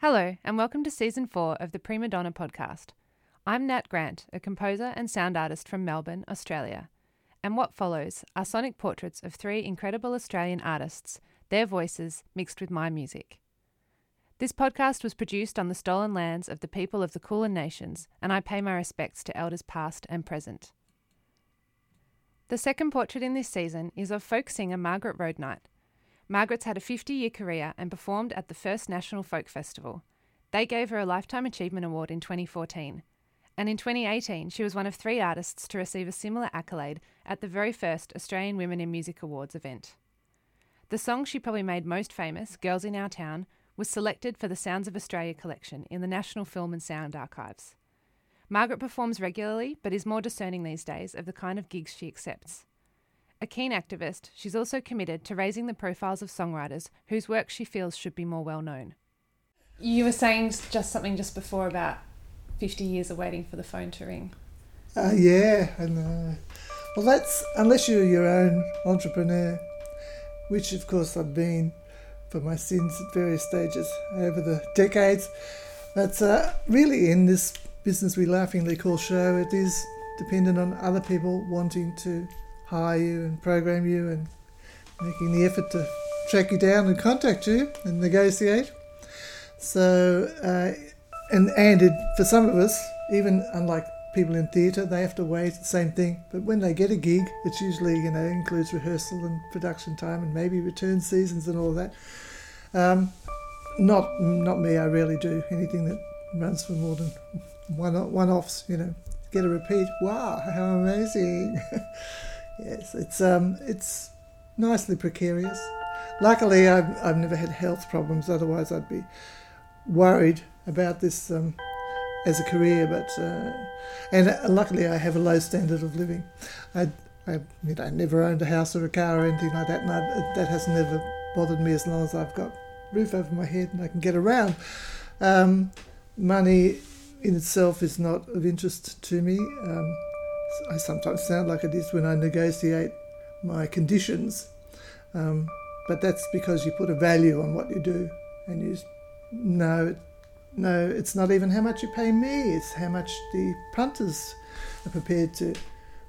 Hello, and welcome to season four of the Prima Donna podcast. I'm Nat Grant, a composer and sound artist from Melbourne, Australia. And what follows are sonic portraits of three incredible Australian artists, their voices mixed with my music. This podcast was produced on the stolen lands of the people of the Kulin Nations, and I pay my respects to elders past and present. The second portrait in this season is of folk singer Margaret Roadnight. Margaret's had a 50 year career and performed at the first National Folk Festival. They gave her a Lifetime Achievement Award in 2014. And in 2018, she was one of three artists to receive a similar accolade at the very first Australian Women in Music Awards event. The song she probably made most famous, Girls in Our Town, was selected for the Sounds of Australia collection in the National Film and Sound Archives. Margaret performs regularly, but is more discerning these days of the kind of gigs she accepts. A keen activist, she's also committed to raising the profiles of songwriters whose work she feels should be more well known. You were saying just something just before about 50 years of waiting for the phone to ring. Uh, yeah, and uh, well, that's unless you're your own entrepreneur, which of course I've been for my sins at various stages over the decades. But uh, really, in this business we laughingly call show, it is dependent on other people wanting to hire you and program you and making the effort to track you down and contact you and negotiate. So, uh, and and it, for some of us, even unlike people in theatre, they have to wait. The same thing. But when they get a gig, it's usually you know includes rehearsal and production time and maybe return seasons and all that. Um, not not me. I rarely do anything that runs for more than one one offs. You know, get a repeat. Wow, how amazing! yes, it's um it's nicely precarious. Luckily, I've I've never had health problems. Otherwise, I'd be worried about this um, as a career. But uh, and uh, luckily, I have a low standard of living. I, I you know never owned a house or a car or anything like that, and I, that has never bothered me as long as I've got roof over my head and I can get around. Um, money in itself is not of interest to me. Um, I sometimes sound like it is when I negotiate my conditions, um, but that's because you put a value on what you do, and you know, no, it's not even how much you pay me; it's how much the punters are prepared to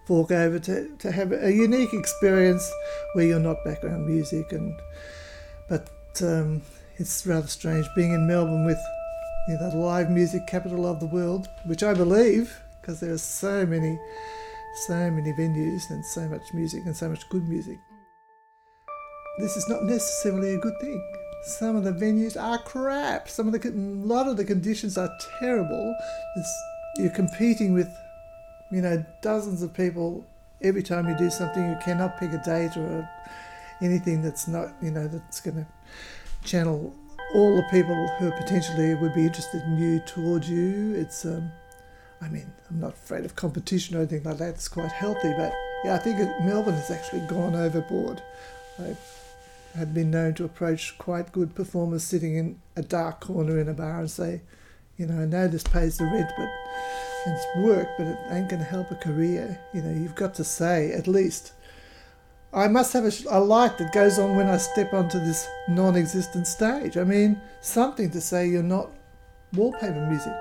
fork over to, to have a unique experience where you're not background music and but um, it's rather strange being in Melbourne with you know, the live music capital of the world, which I believe because there are so many, so many venues and so much music and so much good music. This is not necessarily a good thing. Some of the venues are crap. Some of the a lot of the conditions are terrible. It's, you're competing with, you know, dozens of people every time you do something. You cannot pick a date or a anything that's not, you know, that's going to channel all the people who potentially would be interested in you towards you. It's, um, I mean, I'm not afraid of competition or anything like that. It's quite healthy, but yeah, I think Melbourne has actually gone overboard. I have been known to approach quite good performers sitting in a dark corner in a bar and say, you know, I know this pays the rent, but it's work, but it ain't going to help a career. You know, you've got to say at least I must have a, a, light that goes on when I step onto this non existent stage. I mean, something to say you're not wallpaper music,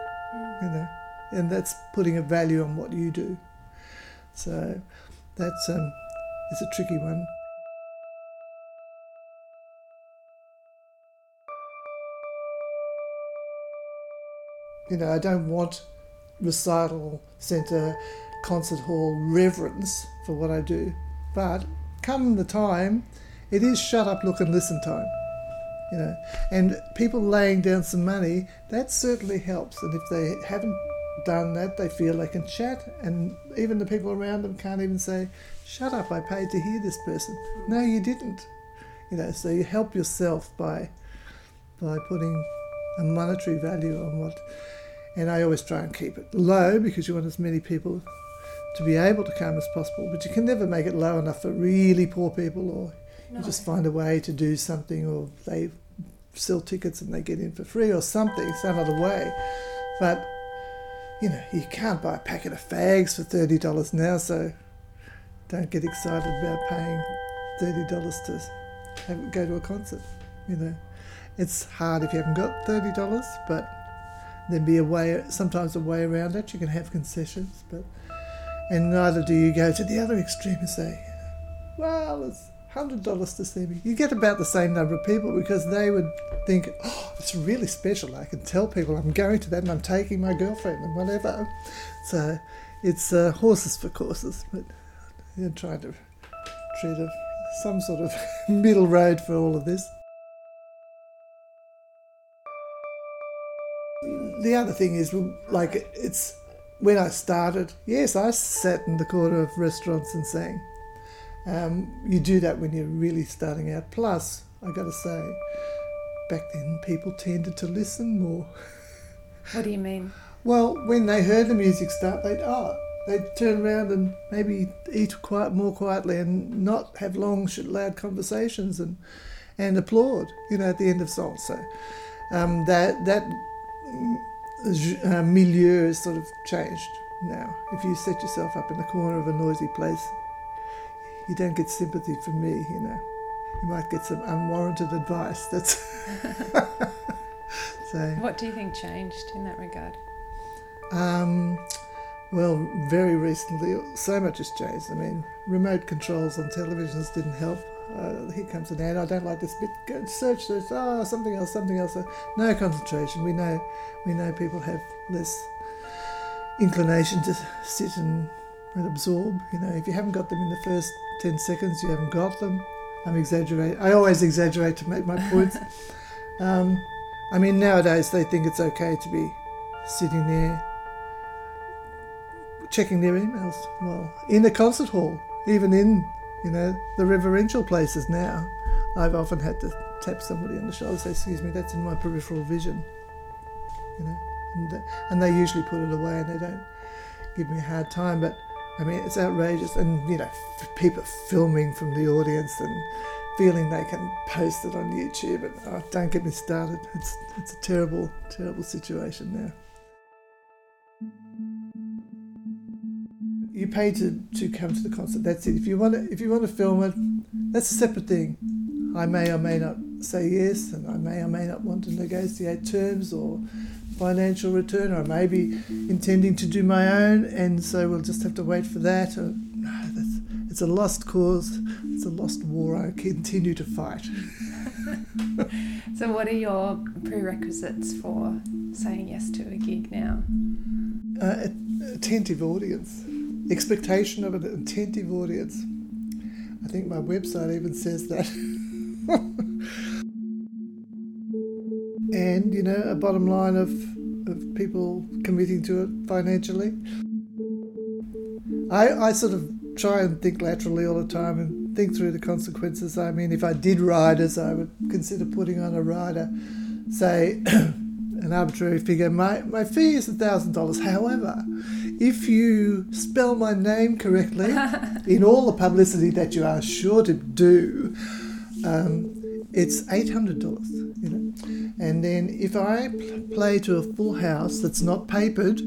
you know, and that's putting a value on what you do. So that's um, it's a tricky one. You know, I don't want recital centre, concert hall reverence for what I do, but come the time, it is shut up, look and listen time. You know, and people laying down some money, that certainly helps. And if they haven't done that, they feel they can chat, and even the people around them can't even say, "Shut up! I paid to hear this person." No, you didn't. You know, so you help yourself by by putting a monetary value on what. And I always try and keep it low because you want as many people to be able to come as possible. But you can never make it low enough for really poor people, or no. you just find a way to do something, or they sell tickets and they get in for free, or something, some other way. But you know, you can't buy a packet of fags for thirty dollars now, so don't get excited about paying thirty dollars to have, go to a concert. You know, it's hard if you haven't got thirty dollars, but there'd be a way, sometimes a way around it. You can have concessions, but and neither do you go to the other extreme and say, "Well, it's hundred dollars to see me." You get about the same number of people because they would think, "Oh, it's really special. I can tell people I'm going to that and I'm taking my girlfriend and whatever." So it's uh, horses for courses, but you're trying to treat a, some sort of middle road for all of this. The other thing is, like, it's when I started, yes, I sat in the corner of restaurants and sang. Um, you do that when you're really starting out. Plus, I got to say, back then people tended to listen more. What do you mean? Well, when they heard the music start, they'd oh, they'd turn around and maybe eat quiet more quietly and not have long, loud conversations and and applaud. You know, at the end of songs. So um, that that uh, milieu has sort of changed now. If you set yourself up in the corner of a noisy place, you don't get sympathy from me. You know, you might get some unwarranted advice. That's so. What do you think changed in that regard? Um, well, very recently, so much has changed. I mean, remote controls on televisions didn't help. Uh, here comes an ad. I don't like this bit. Go search, search. Oh, something else, something else. No concentration. We know, we know people have less inclination to sit and, and absorb. You know, if you haven't got them in the first ten seconds, you haven't got them. I'm exaggerating. I always exaggerate to make my points. um, I mean, nowadays they think it's okay to be sitting there checking their emails. Well, in a concert hall, even in you know the reverential places now, I've often had to tap somebody on the shoulder and say, "Excuse me, that's in my peripheral vision." You know, and, and they usually put it away and they don't give me a hard time. But I mean, it's outrageous, and you know, people filming from the audience and feeling they can post it on YouTube. And oh, don't get me started. It's it's a terrible, terrible situation now. you pay to, to come to the concert. That's it. If you want to, if you want to film it, that's a separate thing. I may or may not say yes, and I may or may not want to negotiate terms or financial return, or I may be intending to do my own, and so we'll just have to wait for that. Or, no, that's, it's a lost cause. It's a lost war. I continue to fight. so, what are your prerequisites for saying yes to a gig now? Uh, attentive audience expectation of an attentive audience. I think my website even says that. and, you know, a bottom line of, of people committing to it financially. I, I sort of try and think laterally all the time and think through the consequences. I mean, if I did riders, I would consider putting on a rider, say, an arbitrary figure. My, my fee is $1,000. However, if you spell my name correctly in all the publicity that you are sure to do, um, it's $800, you know. And then if I play to a full house that's not papered,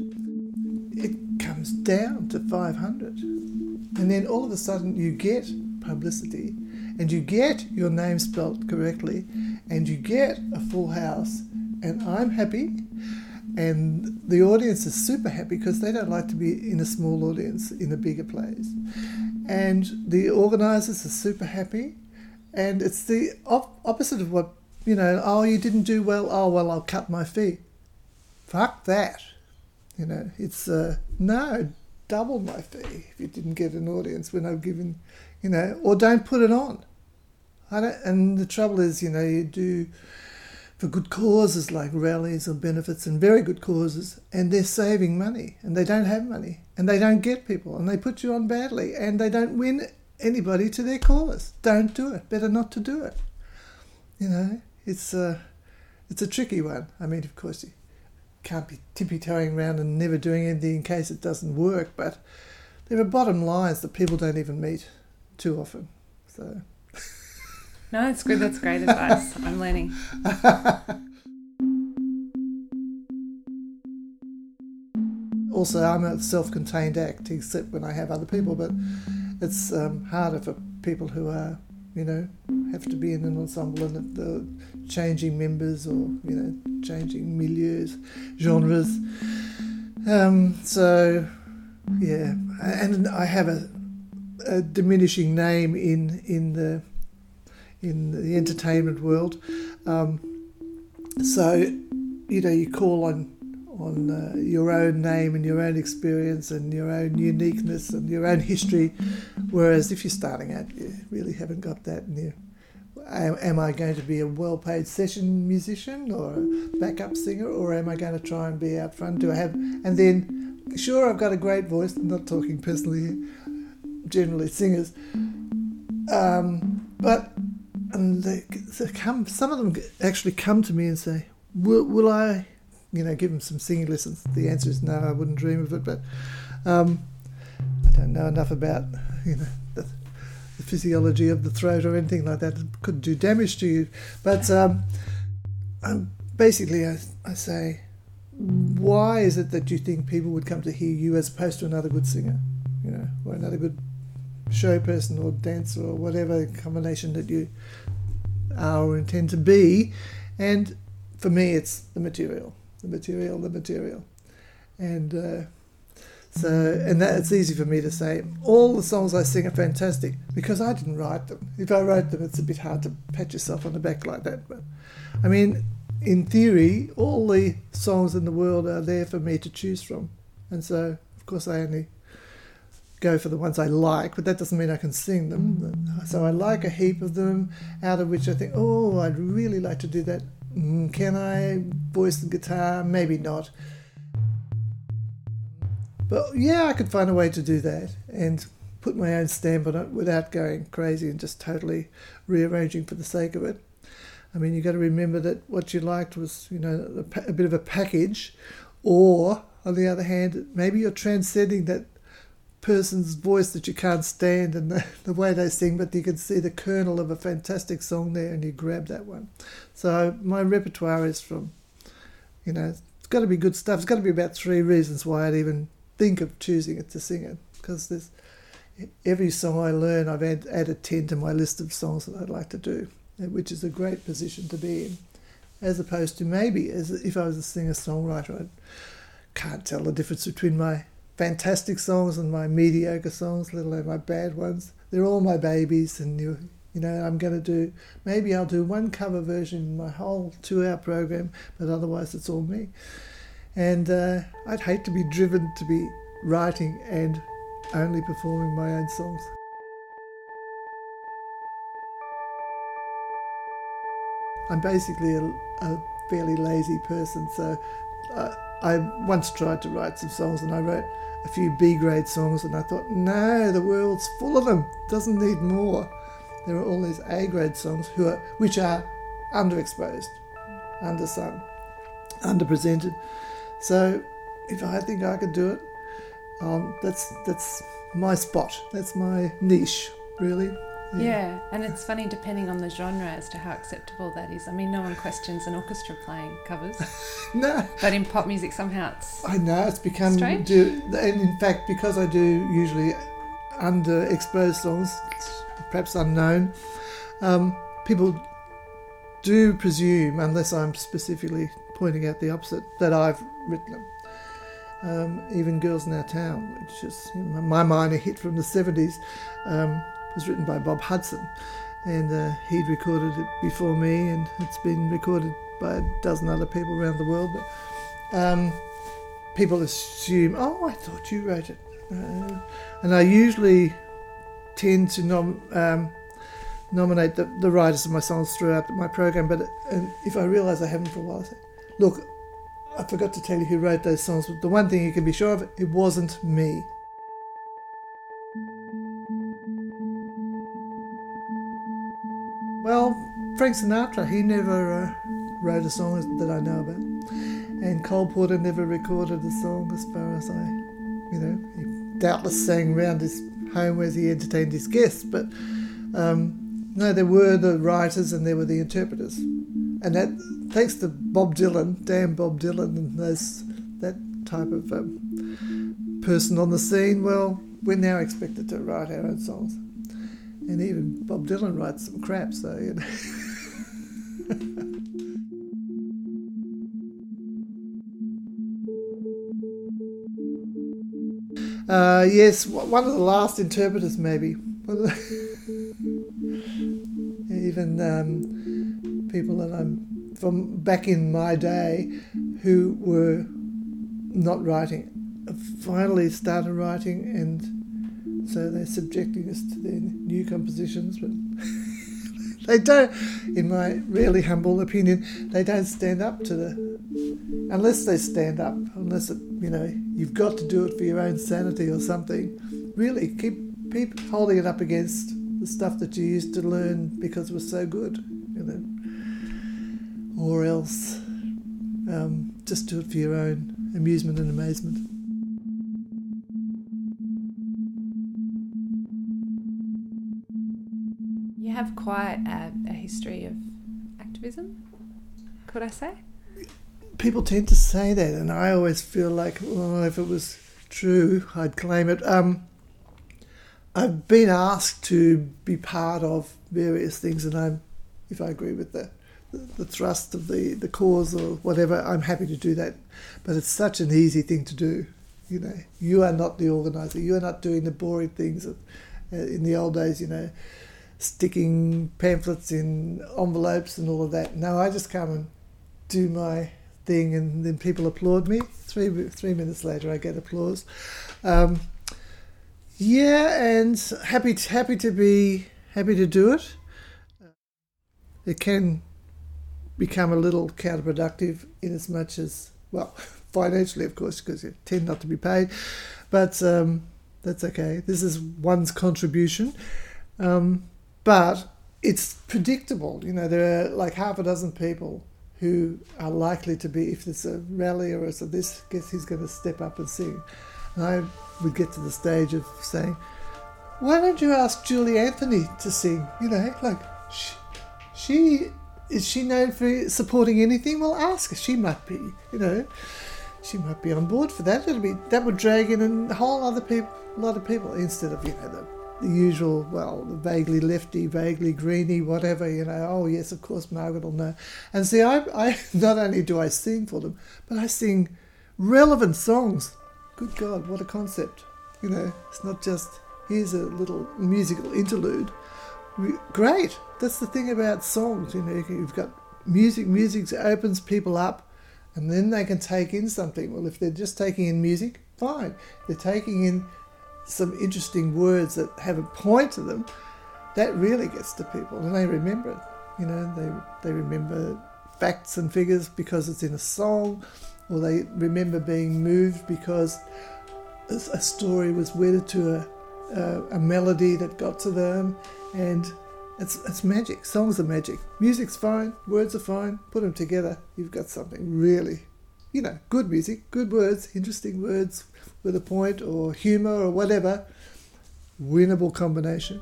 it comes down to 500. And then all of a sudden you get publicity and you get your name spelt correctly and you get a full house and I'm happy and the audience is super happy because they don't like to be in a small audience in a bigger place. And the organisers are super happy, and it's the op- opposite of what you know. Oh, you didn't do well. Oh well, I'll cut my fee. Fuck that. You know, it's uh, no double my fee if you didn't get an audience when I'm given, you know, or don't put it on. I don't, and the trouble is, you know, you do for good causes like rallies or benefits and very good causes, and they're saving money and they don't have money and they don't get people and they put you on badly and they don't win anybody to their cause. Don't do it. Better not to do it. You know, it's a, it's a tricky one. I mean, of course, you can't be tippy toeing around and never doing anything in case it doesn't work, but there are bottom lines that people don't even meet too often. So. No, it's good. That's great advice. I'm learning. also, I'm a self contained act, except when I have other people, but it's um, harder for people who are, you know, have to be in an ensemble and the changing members or you know changing milieus, genres. Um, so yeah, and I have a, a diminishing name in in the in the entertainment world. Um, so you know you call on on uh, your own name and your own experience and your own uniqueness and your own history. Whereas if you're starting out, you really haven't got that. And you, am, am I going to be a well-paid session musician or a backup singer, or am I going to try and be out front? Do I have? And then, sure, I've got a great voice. I'm not talking personally, generally singers. Um, but and they, they come, some of them actually come to me and say, "Will, will I you know, give them some singing lessons? The answer is no, I wouldn't dream of it. But um, I don't know enough about, you know, physiology of the throat or anything like that. It could do damage to you. But um, basically, I, I say, why is it that you think people would come to hear you as opposed to another good singer, you know, or another good show person or dancer or whatever combination that you are or intend to be? And for me, it's the material the material, the material. And uh, so, and that it's easy for me to say all the songs I sing are fantastic because I didn't write them. If I wrote them, it's a bit hard to pat yourself on the back like that. But I mean, in theory, all the songs in the world are there for me to choose from, and so of course I only go for the ones I like, but that doesn't mean I can sing them. So I like a heap of them, out of which I think, oh, I'd really like to do that Mm, can I voice the guitar? Maybe not. But yeah, I could find a way to do that and put my own stamp on it without going crazy and just totally rearranging for the sake of it. I mean, you've got to remember that what you liked was, you know, a, a bit of a package, or on the other hand, maybe you're transcending that person's voice that you can't stand and the, the way they sing, but you can see the kernel of a fantastic song there and you grab that one. So my repertoire is from, you know, it's got to be good stuff. It's got to be about three reasons why I'd even think of choosing it to sing it. Because there's every song I learn, I've add, added 10 to my list of songs that I'd like to do, which is a great position to be in. As opposed to maybe as if I was a singer songwriter, I can't tell the difference between my fantastic songs and my mediocre songs, let alone my bad ones. They're all my babies, and you, you know, I'm going to do maybe I'll do one cover version in my whole two-hour program, but otherwise it's all me. And uh, I'd hate to be driven to be writing and only performing my own songs. I'm basically a, a fairly lazy person, so. Uh, I once tried to write some songs and I wrote a few B grade songs and I thought, no, the world's full of them, doesn't need more. There are all these A grade songs who are, which are underexposed, undersung, underpresented. So if I think I could do it, um, that's that's my spot. That's my niche, really. Yeah. yeah. and it's funny depending on the genre as to how acceptable that is. I mean, no one questions an orchestra playing covers. no. But in pop music, somehow it's. I know, it's become. Strange. Do, and in fact, because I do usually underexposed songs, perhaps unknown, um, people do presume, unless I'm specifically pointing out the opposite, that I've written them. Um, even Girls in Our Town, which is my minor hit from the 70s. Um, was written by Bob Hudson, and uh, he'd recorded it before me, and it's been recorded by a dozen other people around the world. But um, people assume, oh, I thought you wrote it, uh, and I usually tend to nom- um, nominate the, the, writers of my songs throughout my program. But if I realise I haven't for a while, I say, look. I forgot to tell you who wrote those songs, but the one thing you can be sure of, it wasn't me. Well, Frank Sinatra, he never uh, wrote a song that I know about. And Cole Porter never recorded a song as far as I, you know, he doubtless sang around his home as he entertained his guests, but um, no, there were the writers and there were the interpreters. And that, thanks to Bob Dylan, damn Bob Dylan, and those, that type of um, person on the scene, well, we're now expected to write our own songs. And even Bob Dylan writes some crap, so you know. uh, yes, one of the last interpreters, maybe. even um, people that I'm from back in my day who were not writing finally started writing, and so they're subjecting us to their new compositions, but. they don't, in my really humble opinion, they don't stand up to the, unless they stand up, unless it, you know, you've got to do it for your own sanity or something. Really, keep keep holding it up against the stuff that you used to learn because it was so good, or else um, just do it for your own amusement and amazement. You have quite a, a history of activism, could I say? People tend to say that, and I always feel like, well, if it was true, I'd claim it. Um, I've been asked to be part of various things, and I'm, if I agree with the, the, thrust of the, the cause or whatever, I'm happy to do that. But it's such an easy thing to do. You know, you are not the organizer. You are not doing the boring things uh, in the old days. You know, sticking pamphlets in envelopes and all of that. No, I just come and do my thing, and then people applaud me. Three three minutes later, I get applause. Um, yeah, and happy happy to be happy to do it. It can become a little counterproductive in as much as well financially, of course, because you tend not to be paid, but um, that's okay. This is one's contribution, um, but it's predictable. You know, there are like half a dozen people who are likely to be, if there's a rally or a this, guess who's going to step up and sing. And I would get to the stage of saying, why don't you ask Julie Anthony to sing? You know, like, she, she is she known for supporting anything? Well, ask her. She might be, you know, she might be on board for that. It'll be that would drag in a whole other people, a lot of people instead of you know the, the usual, well, the vaguely lefty, vaguely greeny, whatever. You know, oh yes, of course Margaret will know. And see, I, I not only do I sing for them, but I sing relevant songs good God, what a concept. You know, it's not just here's a little musical interlude. Great. That's the thing about songs. You know, you've got music. Music opens people up, and then they can take in something. Well, if they're just taking in music, fine. They're taking in some interesting words that have a point to them. That really gets to people, and they remember it. You know, they they remember facts and figures because it's in a song, or they remember being moved because a story was wedded to a, a, a melody that got to them, and it's, it's magic. Songs are magic. Music's fine, words are fine. Put them together, you've got something really, you know, good music, good words, interesting words with a point or humour or whatever. Winnable combination.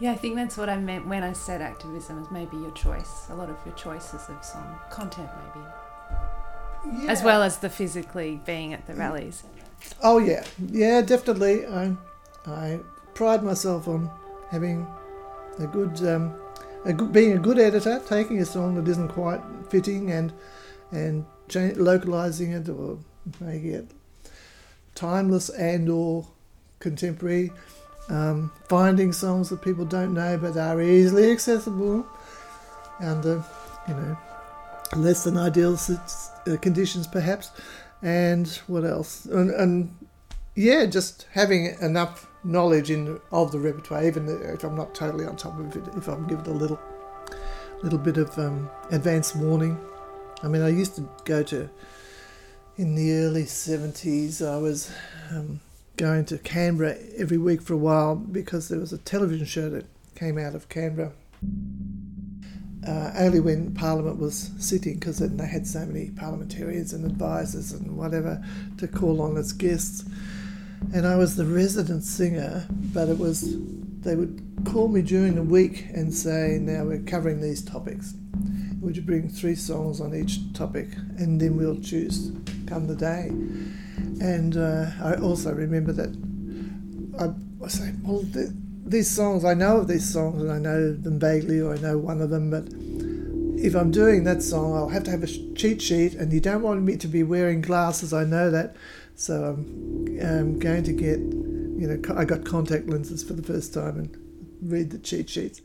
Yeah, I think that's what I meant when I said activism is maybe your choice. A lot of your choices of song content, maybe yeah. as well as the physically being at the mm. rallies. Oh yeah, yeah, definitely. I I pride myself on having a good, um, a good being a good editor, taking a song that isn't quite fitting and and cha- localizing it or making it timeless and or contemporary. Um, finding songs that people don't know but are easily accessible under, you know, less than ideal uh, conditions, perhaps. And what else? And, and, yeah, just having enough knowledge in of the repertoire, even if I'm not totally on top of it, if I'm given a little, little bit of um, advance warning. I mean, I used to go to in the early 70s. I was um, going to Canberra every week for a while because there was a television show that came out of Canberra uh, only when Parliament was sitting, because they had so many parliamentarians and advisors and whatever to call on as guests. And I was the resident singer, but it was they would call me during the week and say, "Now we're covering these topics. Would you bring three songs on each topic, and then we'll choose come the day." And uh, I also remember that I, I say, "Well, the, these songs, I know of these songs and I know them vaguely or I know one of them, but if I'm doing that song, I'll have to have a cheat sheet, and you don't want me to be wearing glasses. I know that, so I'm, I'm going to get, you know, I got contact lenses for the first time and read the cheat sheets.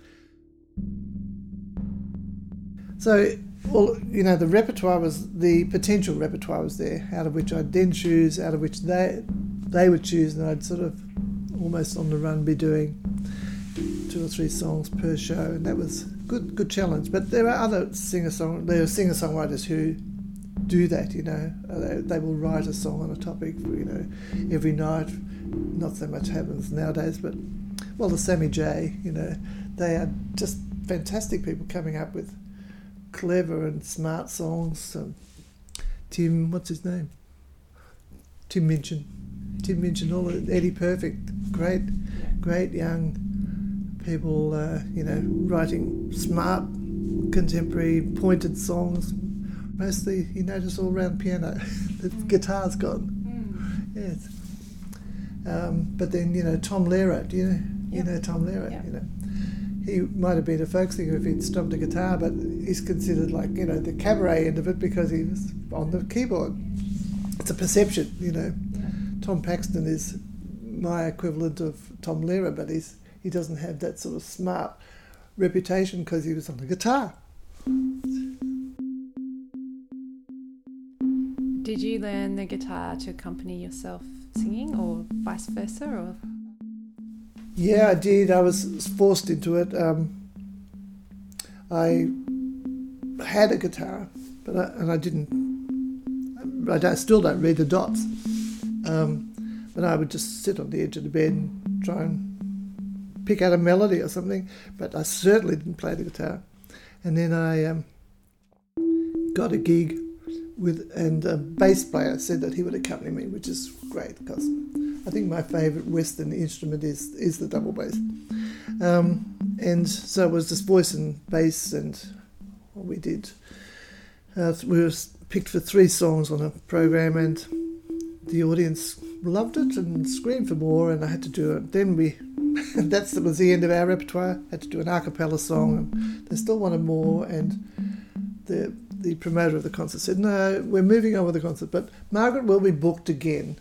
So, well, you know, the repertoire was the potential repertoire was there, out of which I'd then choose, out of which they they would choose, and I'd sort of almost on the run be doing two or three songs per show, and that was good good challenge. But there are other singer song there are singer songwriters who do that. You know, uh, they, they will write a song on a topic. You know, every night. Not so much happens nowadays, but well, the Sammy J. You know, they are just fantastic people coming up with clever and smart songs. Um, Tim, what's his name? Tim Minchin. Tim Minchin, all of, Eddie Perfect, great, great young people, uh, you know, writing smart, contemporary, pointed songs. Mostly, you notice all around piano, the mm. guitar's gone. Mm. Yes. Um, but then, you know, Tom Lehrer, do you know, yep. you know Tom Lehrer, yep. you know. He might have been a folk singer if he'd stopped a guitar, but he's considered like, you know, the cabaret end of it because he was on the keyboard. It's a perception, you know. Yeah. Tom Paxton is my equivalent of Tom Lehrer, but he's he doesn't have that sort of smart reputation because he was on the guitar. Did you learn the guitar to accompany yourself singing, or vice versa, or? Yeah, I did. I was forced into it. Um, I had a guitar, but I, and I didn't. I don't, still don't read the dots. Um, but I would just sit on the edge of the bed and try and pick out a melody or something, but I certainly didn't play the guitar. And then I um, got a gig with, and a bass player said that he would accompany me, which is great because I think my favourite Western instrument is is the double bass. Um, and so it was just voice and bass, and we did. Uh, we were picked for three songs on a program, and the audience loved it and screamed for more, and I had to do it. Then we that was the end of our repertoire. I Had to do an a cappella song, and they still wanted more. And the the promoter of the concert said, "No, we're moving on with the concert, but Margaret will be booked again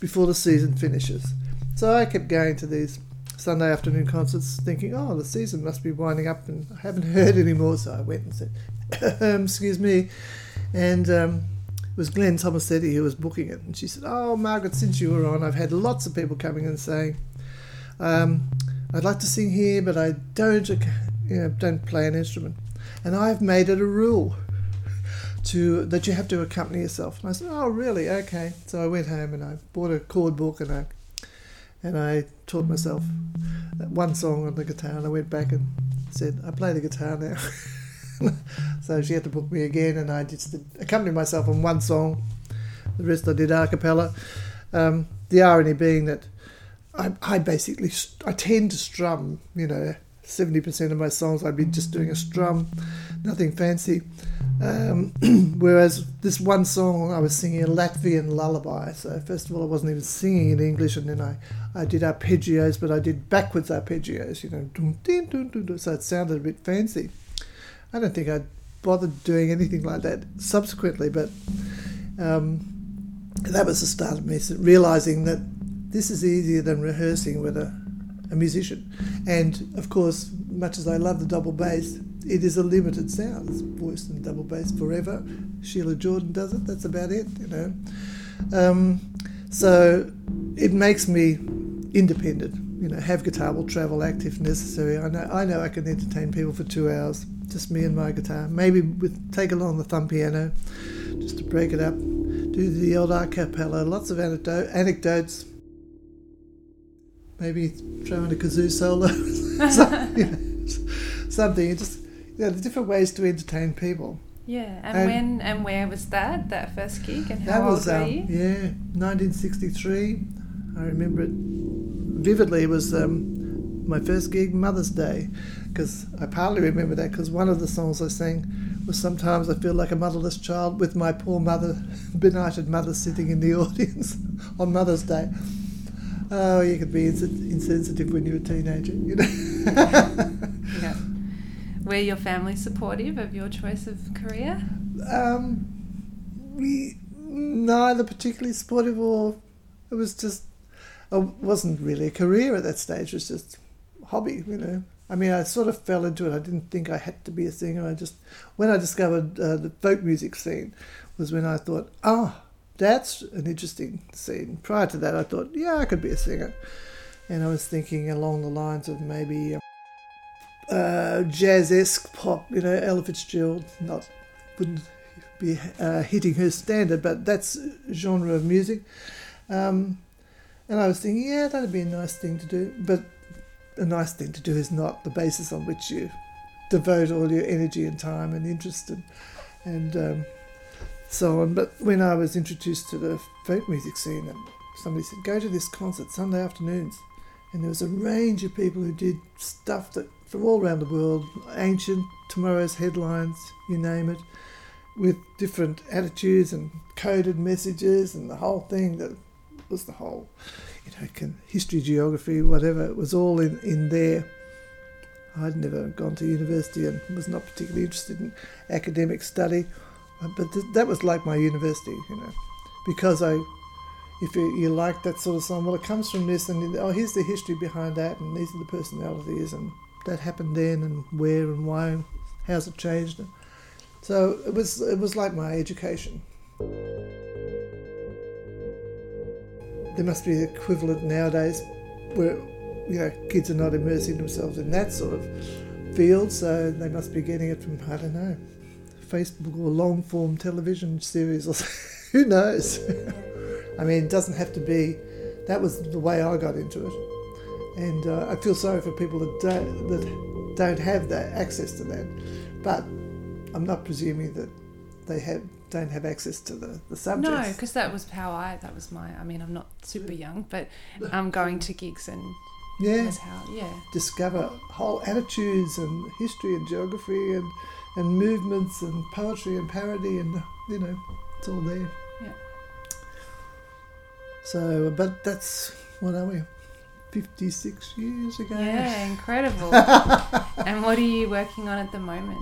before the season finishes." So I kept going to these Sunday afternoon concerts, thinking, "Oh, the season must be winding up, and I haven't heard any more." So I went and said, um, "Excuse me," and. Um, it was Glen Tomasetti who was booking it, and she said, "Oh, Margaret, since you were on, I've had lots of people coming and saying um, I'd like to sing here, but I don't, you know, don't play an instrument. And I've made it a rule to that you have to accompany yourself. And I said, oh, really? Okay. So I went home and I bought a chord book and I and I taught myself one song on the guitar. And I went back and said, I play the guitar now. so she had to book me again, and I just accompanied myself on one song. The rest I did a cappella. Um, the irony being that I, I basically I tend to strum. You know, seventy percent of my songs I'd be just doing a strum, nothing fancy. Um, whereas this one song I was singing a Latvian lullaby. So first of all, I wasn't even singing in English, and then I, I did arpeggios, but I did backwards arpeggios. You know, so it sounded a bit fancy. I don't think I'd bothered doing anything like that subsequently, but um, that was the start of me realizing that this is easier than rehearsing with a, a musician. And of course, much as I love the double bass, it is a limited sound. It's voice and double bass forever. Sheila Jordan does it. That's about it, you know. Um, so it makes me independent. You know, have guitar, will travel, act if necessary. I know, I know I can entertain people for two hours, just me and my guitar. Maybe with take along the thumb piano, just to break it up. Do the old a cappella. Lots of anecdote, anecdotes maybe throwing a kazoo solo, something. Just you know, different ways to entertain people. Yeah, and, and, when and where was that that first gig, and how was, old were um, you? Yeah, 1963. I remember it vividly. It was um, my first gig, Mother's Day, because I partly remember that because one of the songs I sang was "Sometimes I Feel Like a Motherless Child" with my poor mother, benighted mother, sitting in the audience on Mother's Day. Oh, you could be ins- insensitive when you're a teenager, you know. yeah. Were your family supportive of your choice of career? Um, we neither particularly supportive or it was just it wasn't really a career at that stage. It was just a hobby, you know. I mean, I sort of fell into it. I didn't think I had to be a singer. I just when I discovered uh, the folk music scene was when I thought, oh, that's an interesting scene. Prior to that, I thought, yeah, I could be a singer, and I was thinking along the lines of maybe. Um, uh, jazz-esque pop, you know, Ella Fitzgerald, not wouldn't be uh, hitting her standard, but that's genre of music. Um, and I was thinking, yeah, that'd be a nice thing to do. But a nice thing to do is not the basis on which you devote all your energy and time and interest and, and um, so on. But when I was introduced to the folk music scene, somebody said, go to this concert Sunday afternoons. And there was a range of people who did stuff that from all around the world, ancient, tomorrow's headlines, you name it with different attitudes and coded messages and the whole thing that was the whole, you know, history, geography, whatever. It was all in, in there. I'd never gone to university and was not particularly interested in academic study, Uh, but th- that was like my university, you know, because I, if you, you like that sort of song, well, it comes from this, and oh, here's the history behind that, and these are the personalities, and that happened then, and where and why, how's it changed. So it was it was like my education. There must be equivalent nowadays where you know kids are not immersing themselves in that sort of field, so they must be getting it from I don't know Facebook or long form television series or who knows. I mean, it doesn't have to be. That was the way I got into it, and uh, I feel sorry for people that don't, that don't have that access to that. But I'm not presuming that they have don't have access to the, the subjects. No, because that was how I that was my I mean I'm not super young, but I'm going to gigs and yeah, how yeah. Discover whole attitudes and history and geography and and movements and poetry and parody and you know, it's all there. Yeah. So but that's what are we? 56 years ago. Yeah, incredible. and what are you working on at the moment?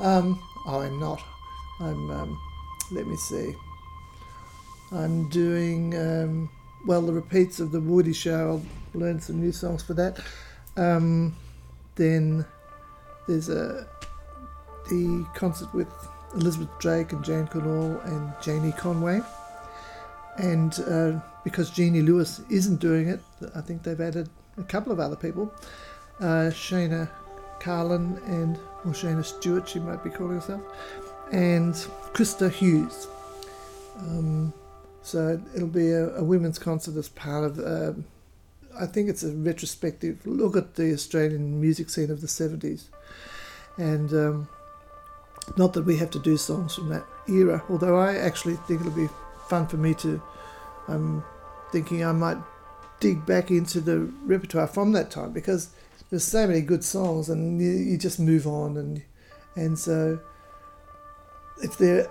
Um, I'm not. I'm, um, let me see. I'm doing, um, well, the repeats of the Woody Show. I'll learn some new songs for that. Um, then there's a the concert with Elizabeth Drake and Jane Connell and Janie Conway. And uh, because Jeannie Lewis isn't doing it, I think they've added a couple of other people. Uh, Shana Carlin and or Shana Stewart, she might be calling herself, and Krista Hughes. Um, so it'll be a, a, women's concert as part of. Uh, I think it's a retrospective look at the Australian music scene of the seventies, and um, not that we have to do songs from that era. Although I actually think it'll be fun for me to. I'm thinking I might dig back into the repertoire from that time because there's so many good songs, and you, you just move on, and and so if they're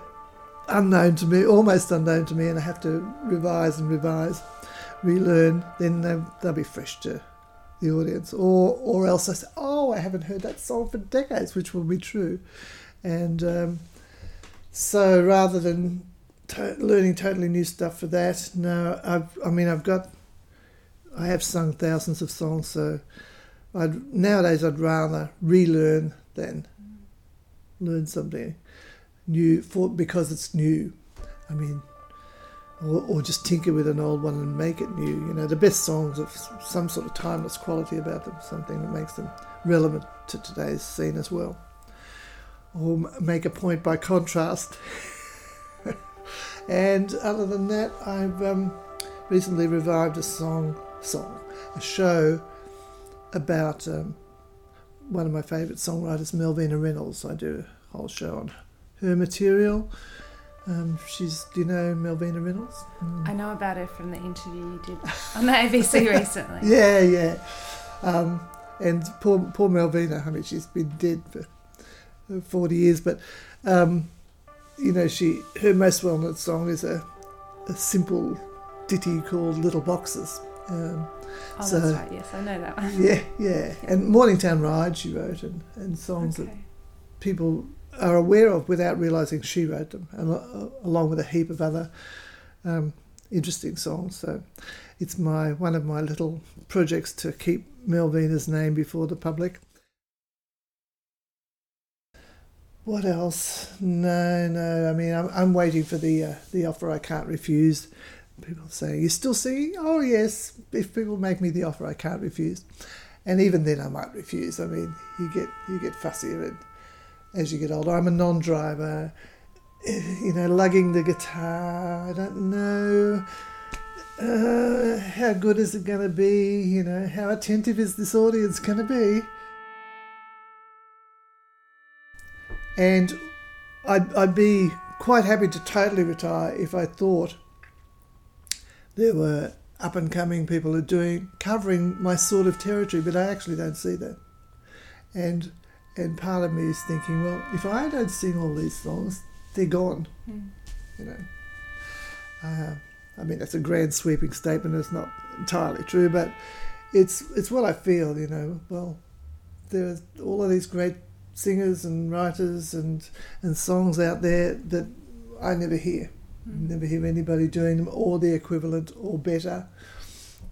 unknown to me, almost unknown to me, and I have to revise and revise, relearn, then they'll, they'll be fresh to the audience. Or or else I say, oh, I haven't heard that song for decades, which will be true, and um, so rather than to- learning totally new stuff for that, no, I've I mean I've got I have sung thousands of songs, so I'd, nowadays I'd rather relearn than learn something new for because it's new. I mean, or, or, just tinker with an old one and make it new. You know, the best songs have some sort of timeless quality about them, something that makes them relevant to today's scene as well. Or make a point by contrast. and other than that, I've um, recently revived a song, song, a show about um, one of my favourite songwriters, Malvina Reynolds. I do a whole show on her material. Um, she's, do you know Malvina Reynolds? Mm. I know about her from the interview you did on the ABC recently. Yeah, yeah. Um, and poor, poor Malvina, I mean, she's been dead for 40 years, but, um, you know, she her most well known song is a, a simple ditty called Little Boxes Um, Oh, So- that's right. Yes, I know that one. yeah, yeah, and Morningtown Ride she wrote, and, and songs that people are aware of without realizing she wrote them, and, uh, along with a heap of other um, interesting songs. So it's my one of my little projects to keep Malvina's name before the public. What else? No, no. I mean, I'm, I'm waiting for the uh, the offer I can't refuse. People say, "You still singing?" Oh, yes. If people make me the offer, I can't refuse. And even then, I might refuse. I mean, you get you get fussier as you get older. I'm a non-driver. You know, lugging the guitar. I don't know. Uh, how good is it going to be? You know, how attentive is this audience going to be? And I'd, I'd be quite happy to totally retire if I thought there were up and coming people who are doing covering my sort of territory, but I actually don't see that. And and part of me is thinking, well, if I don't sing all these songs, they're gone. Hmm. You know. Uh, I mean, that's a grand sweeping statement. It's not entirely true, but it's it's what I feel. You know. Well, there are all of these great singers and writers and and songs out there that I never hear. Hmm. Never hear anybody doing them or the equivalent or better.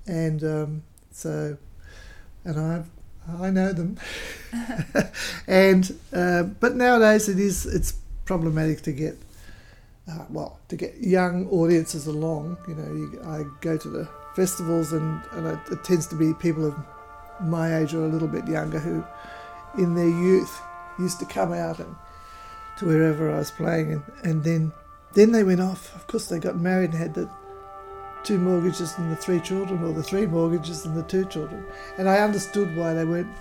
And um, so, and I I know them. and uh, but nowadays it is it's problematic to get uh, well to get young audiences along. You know, you, I go to the festivals and and it, it tends to be people of my age or a little bit younger who, in their youth, used to come out and to wherever I was playing, and, and then then they went off. Of course, they got married and had the two mortgages and the three children, or the three mortgages and the two children. And I understood why they weren't,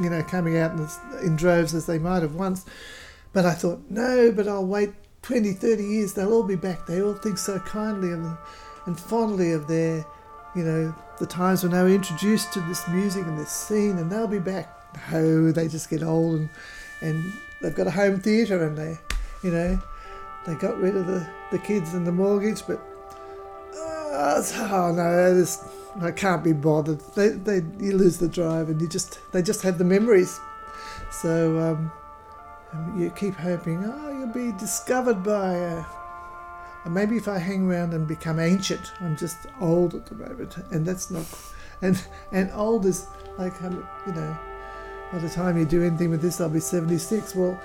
you know, coming out in, in droves as they might have once. But I thought, no, but I'll wait 20, 30 years. They'll all be back. They all think so kindly them and fondly of their, you know, the times when they were introduced to this music and this scene, and they'll be back. No, they just get old and, and they've got a home theatre and they, you know, they got rid of the, the kids and the mortgage, but uh, oh no, this, I can't be bothered. They, they, you lose the drive, and you just they just have the memories. So um, you keep hoping, oh, you'll be discovered by. Uh, and maybe if I hang around and become ancient, I'm just old at the moment, and that's not. And and old is like um, you know, by the time you do anything with this, I'll be 76. Well,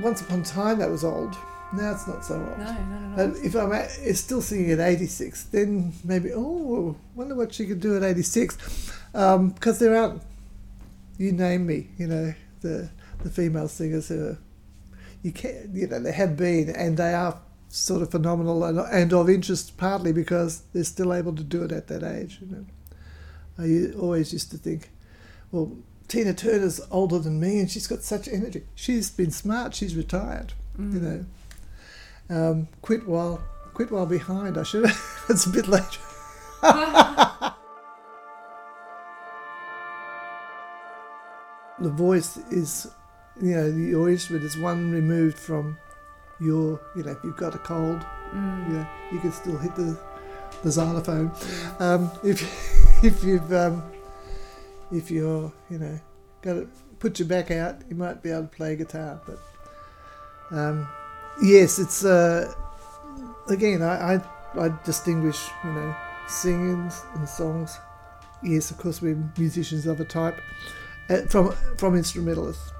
once upon a time that was old. Now it's not so old. No, not at all. If I'm at, is still singing at 86, then maybe, oh, wonder what she could do at 86. Um, because there aren't, you name me, you know, the the female singers who are, you can you know, they have been and they are sort of phenomenal and, and of interest partly because they're still able to do it at that age, you know. I always used to think, well, Tina Turner's older than me and she's got such energy. She's been smart, she's retired, you Mm. know. Um, quit while quit while behind. I should. it's a bit late. the voice is, you know, your instrument is one removed from your. You know, if you've got a cold, Mm. you know, you can still hit the the xylophone. Um, if if you've um, if you're you know got to put your back out, you might be able to play guitar. But um, yes, it's uh, again I, I I distinguish you know singing and songs. Yes, of course we're musicians of a type uh, from from instrumentalists,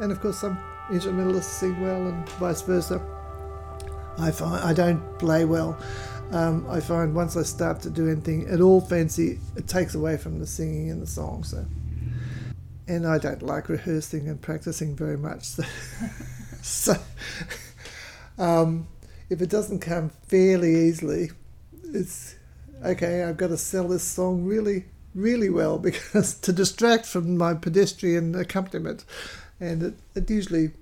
and of course some instrumentalists sing well and vice versa. I find I don't play well. Um, I find once I start to do anything at all fancy, it takes away from the singing and the song. So, and I don't like rehearsing and practicing very much. So, so um, if it doesn't come fairly easily, it's okay. I've got to sell this song really, really well because to distract from my pedestrian accompaniment, and it, it usually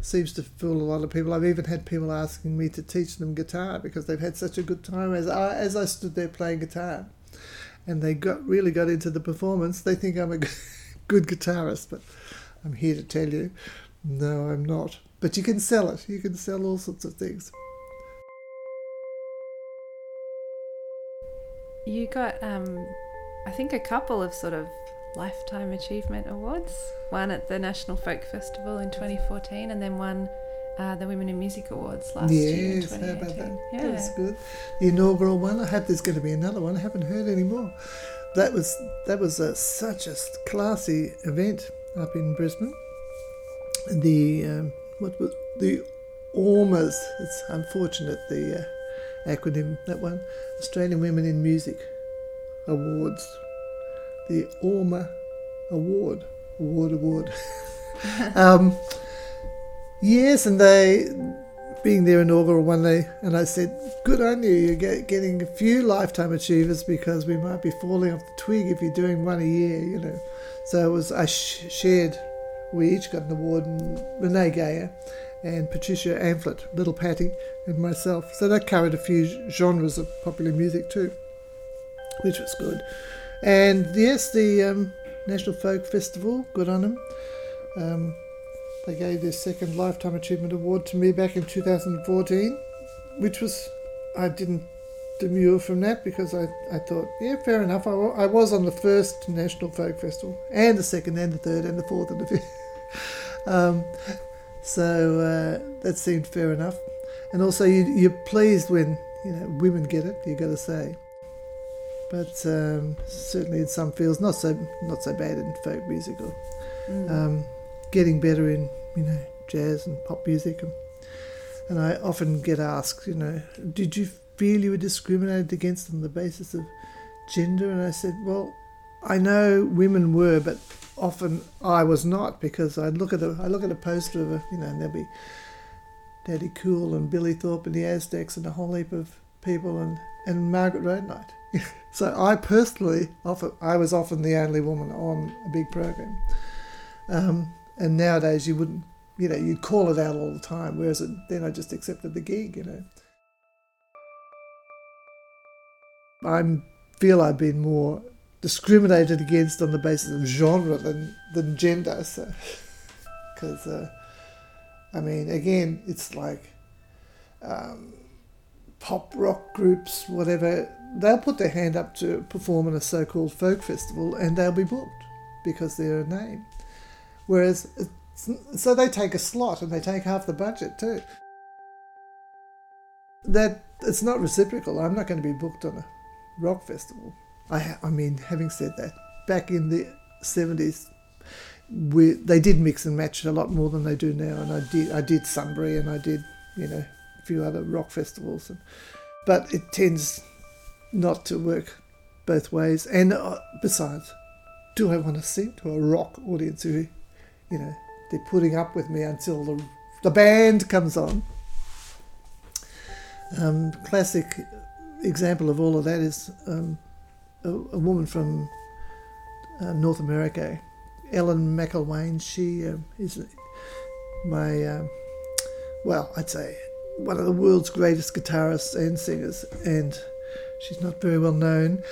seems to fool a lot of people. I've even had people asking me to teach them guitar because they've had such a good time as I, as I stood there playing guitar, and they got really got into the performance. They think I'm a good guitarist, but I'm here to tell you, no, I'm not. But you can sell it. You can sell all sorts of things. You got, um, I think, a couple of sort of lifetime achievement awards. One at the National Folk Festival in 2014, and then one uh, the Women in Music Awards last yes, year. Yes, how about that? Yeah. That was good. The inaugural one. I hope there's going to be another one. I haven't heard any more. That was that was a, such a classy event up in Brisbane. The um, what was the AWMAs? It's unfortunate the uh, acronym that one. Australian Women in Music Awards. The AWMA Award. Award Award. um, Yes, and they, being their inaugural one, they and I said, "Good on you. You're get, getting a few lifetime achievers because we might be falling off the twig if you're doing one a year, you know." So it was I sh- shared. We each got an award, and Renée Geyer and Patricia Amphlett, Little Pattie, and myself. So that covered a few genres of popular music too, which was good. And yes, the um, National Folk Festival, good on them. Um, they gave their second Lifetime Achievement Award to me back in 2014, which was, I didn't demur from that because I, I thought, yeah, fair enough. I, I was on the first National Folk Festival, and the second, and the third, and the fourth, and the fifth. um, so uh, that seemed fair enough. And also, you, you're pleased when you know women get it. You've got to say, but um, certainly in some fields, not so not so bad in folk music or mm. um, getting better in you know, jazz and pop music. And, and I often get asked, you know, did you feel you were discriminated against on the basis of gender? And I said, well, I know women were, but often I was not because I look at a I look at a poster of a you know and there'll be Daddy Cool and Billy Thorpe and the Aztecs and a whole heap of people and and Margaret RoadKnight. so I personally often I was often the only woman on a big program. Um, and nowadays you wouldn't, you know, you'd call it out all the time, whereas it, then I just accepted the gig, you know. I feel I've been more discriminated against on the basis of genre than, than gender, so, because, uh, I mean, again, it's like um, pop rock groups, whatever, they'll put their hand up to perform in a so called folk festival and they'll be booked because they're a name. Whereas, so they take a slot and they take half the budget too. That it's not reciprocal. I'm not going to be booked on a rock festival. I, I mean, having said that, back in the 70s, we, they did mix and match a lot more than they do now. And I did, I did Sunbury and I did, you know, few other rock festivals. And, but it tends not to work both ways. And uh, besides, do I want to sing to a rock audience who you know, they're putting up with me until the, the band comes on. Um, classic example of all of that is um, a, a, woman from uh, North America, Ellen McIlwaine. She uh, is my, uh, well, I'd say one of the world's greatest guitarists and singers, and she's not very well known.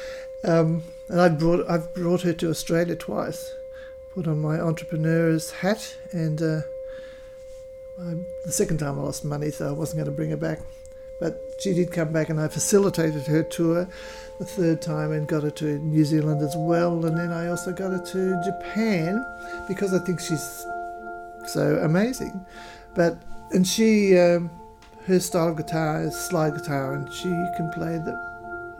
Um, and I brought I've brought her to Australia twice put on my entrepreneur's hat, and uh, I, the second time I lost money, so I wasn't going to bring her back. But she did come back, and I facilitated her tour the third time and got her to New Zealand as well. And then I also got her to Japan because I think she's so amazing. But and she, um, her style of guitar is slide guitar, and she can play the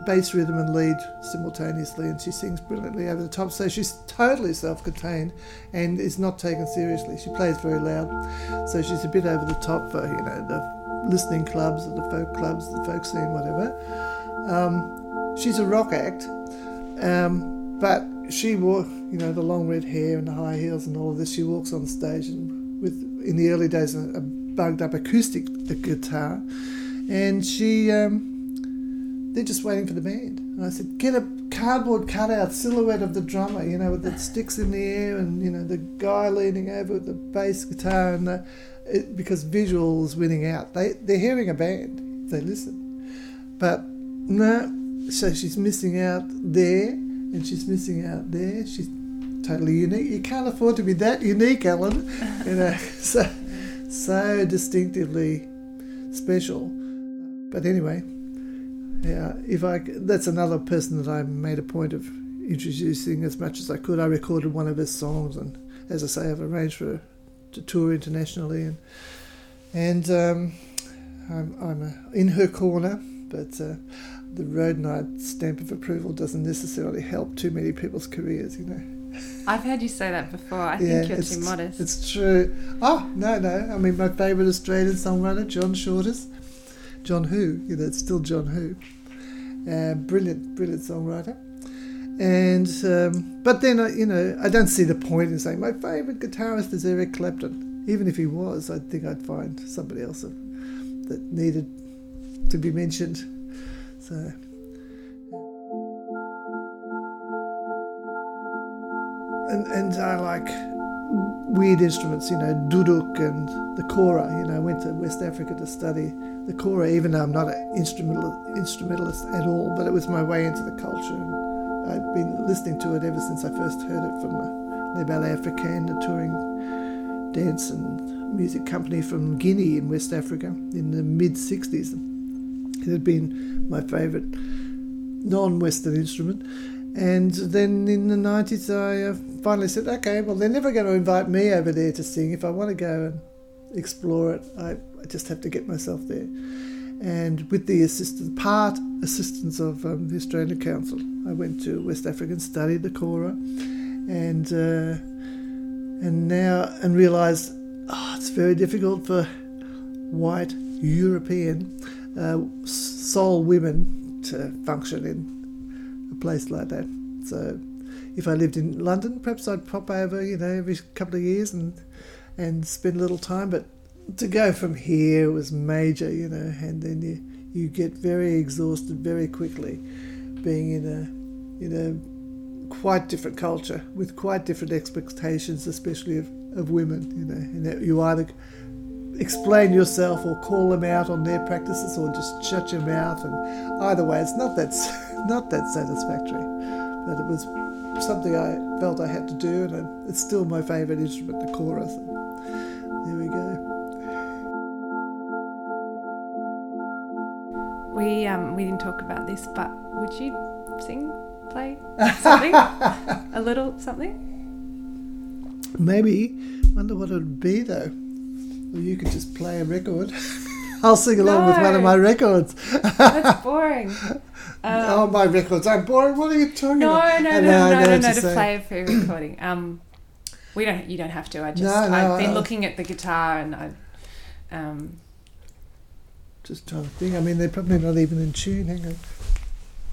bass rhythm and lead simultaneously, and she sings brilliantly over the top. So she's totally self-contained and is not taken seriously. She plays very loud, so she's a bit over the top for you know the listening clubs or the folk clubs, the folk scene, whatever. Um, she's a rock act, um, but she wore you know the long red hair and the high heels and all of this. She walks on stage and with in the early days a, a bugged up acoustic guitar, and she. Um, they're just waiting for the band. And I said, get a cardboard cutout silhouette of the drummer, you know, with the sticks in the air and, you know, the guy leaning over with the bass guitar and the, it, because visuals winning out. They, they're hearing a band they listen. But no, so she's missing out there and she's missing out there. She's totally unique. You can't afford to be that unique, Ellen. you know, so, so distinctively special. But anyway, yeah, if I that's another person that I made a point of introducing as much as I could. I recorded one of his songs, and as I say, I've arranged for to tour internationally, and and um, I'm, I'm a, in her corner, but. Uh, the RoadKnight stamp of approval doesn't necessarily help too many people's careers, you know. I've heard you say that before. I yeah, think you're too modest. It's true. Oh, no, no. I mean, my favourite Australian songwriter, John Shorters. John Who, you know, it's still John Who. Uh, brilliant, brilliant songwriter. And, um, but then, uh, you know, I don't see the point in saying my favourite guitarist is Eric Clapton. Even if he was, I think I'd find somebody else that needed to be mentioned so. And, and I like weird instruments, you know, duduk and the kora. You know, I went to West Africa to study the kora, even though I'm not an instrumental, instrumentalist at all, but it was my way into the culture. And I've been listening to it ever since I first heard it from the Les Ballets Africains, a touring dance and music company from Guinea in West Africa in the mid 60s. It had been my favourite non Western instrument. And then in the 90s, I uh, finally said, okay, well, they're never going to invite me over there to sing. If I want to go and explore it, I, I just have to get myself there. And with the assistance, part assistance of um, the Australian Council, I went to West Africa and studied the kora, and uh, and now and realised oh, it's very difficult for white European uh, soul women to function in place like that. So if I lived in London, perhaps I'd pop over, you know, every couple of years and and spend a little time. But to go from here was major, you know, and then you you get very exhausted very quickly, being in a in a quite different culture with quite different expectations, especially of, of women, you know, and you either explain yourself or call them out on their practices or just shut your mouth and either way it's not that not that satisfactory but it was something I felt I had to do and it's still my favourite instrument the kora. there we go we um we didn't talk about this but would you sing play something a little something maybe wonder what it would be though well, you could just play a record. I'll sing along no, with one of my records. that's boring. Um, oh, my records I'm boring. What are you talking no, about? No, no, no, no, no, no, to play a free recording. Um, we don't. You don't have to. I just. No, no, I've been looking at the guitar and I. Um, just trying to think. I mean, they're probably not even in tune. Hang on.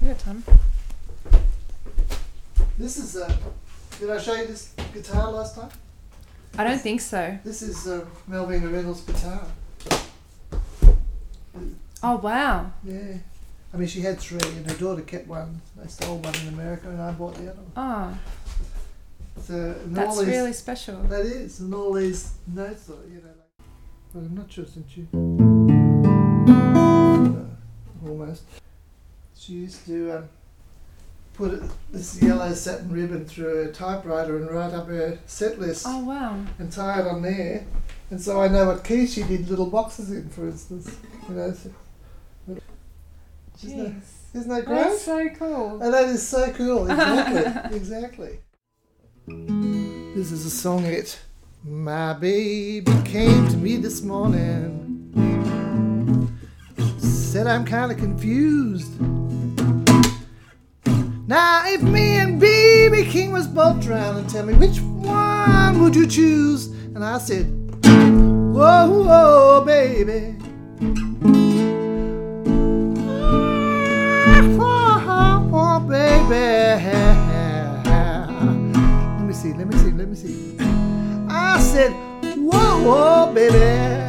We got time. This is. Uh, did I show you this guitar last time? I don't think so. This is uh, Malvina Reynolds' guitar. Oh wow! Yeah, I mean she had three, and her daughter kept one. They sold one in America, and I bought the other one. Oh. So that's these, really special. That is, and all these notes, are, you know, like, but I'm not sure since you. Uh, almost. She used to. Um, put this yellow satin ribbon through her typewriter and write up her set list. Oh wow! And tie it on there, and so I know what keys she did little boxes in, for instance. You know. So, isn't, that, isn't that great? That's so cool. And that is so cool. Exactly. exactly. This is a song it. My baby came to me this morning. Said I'm kind of confused. Now, if me and BB King was both drowned, tell me which one would you choose? And I said, Whoa, whoa, baby. Let me see. I said, Whoa, whoa, baby.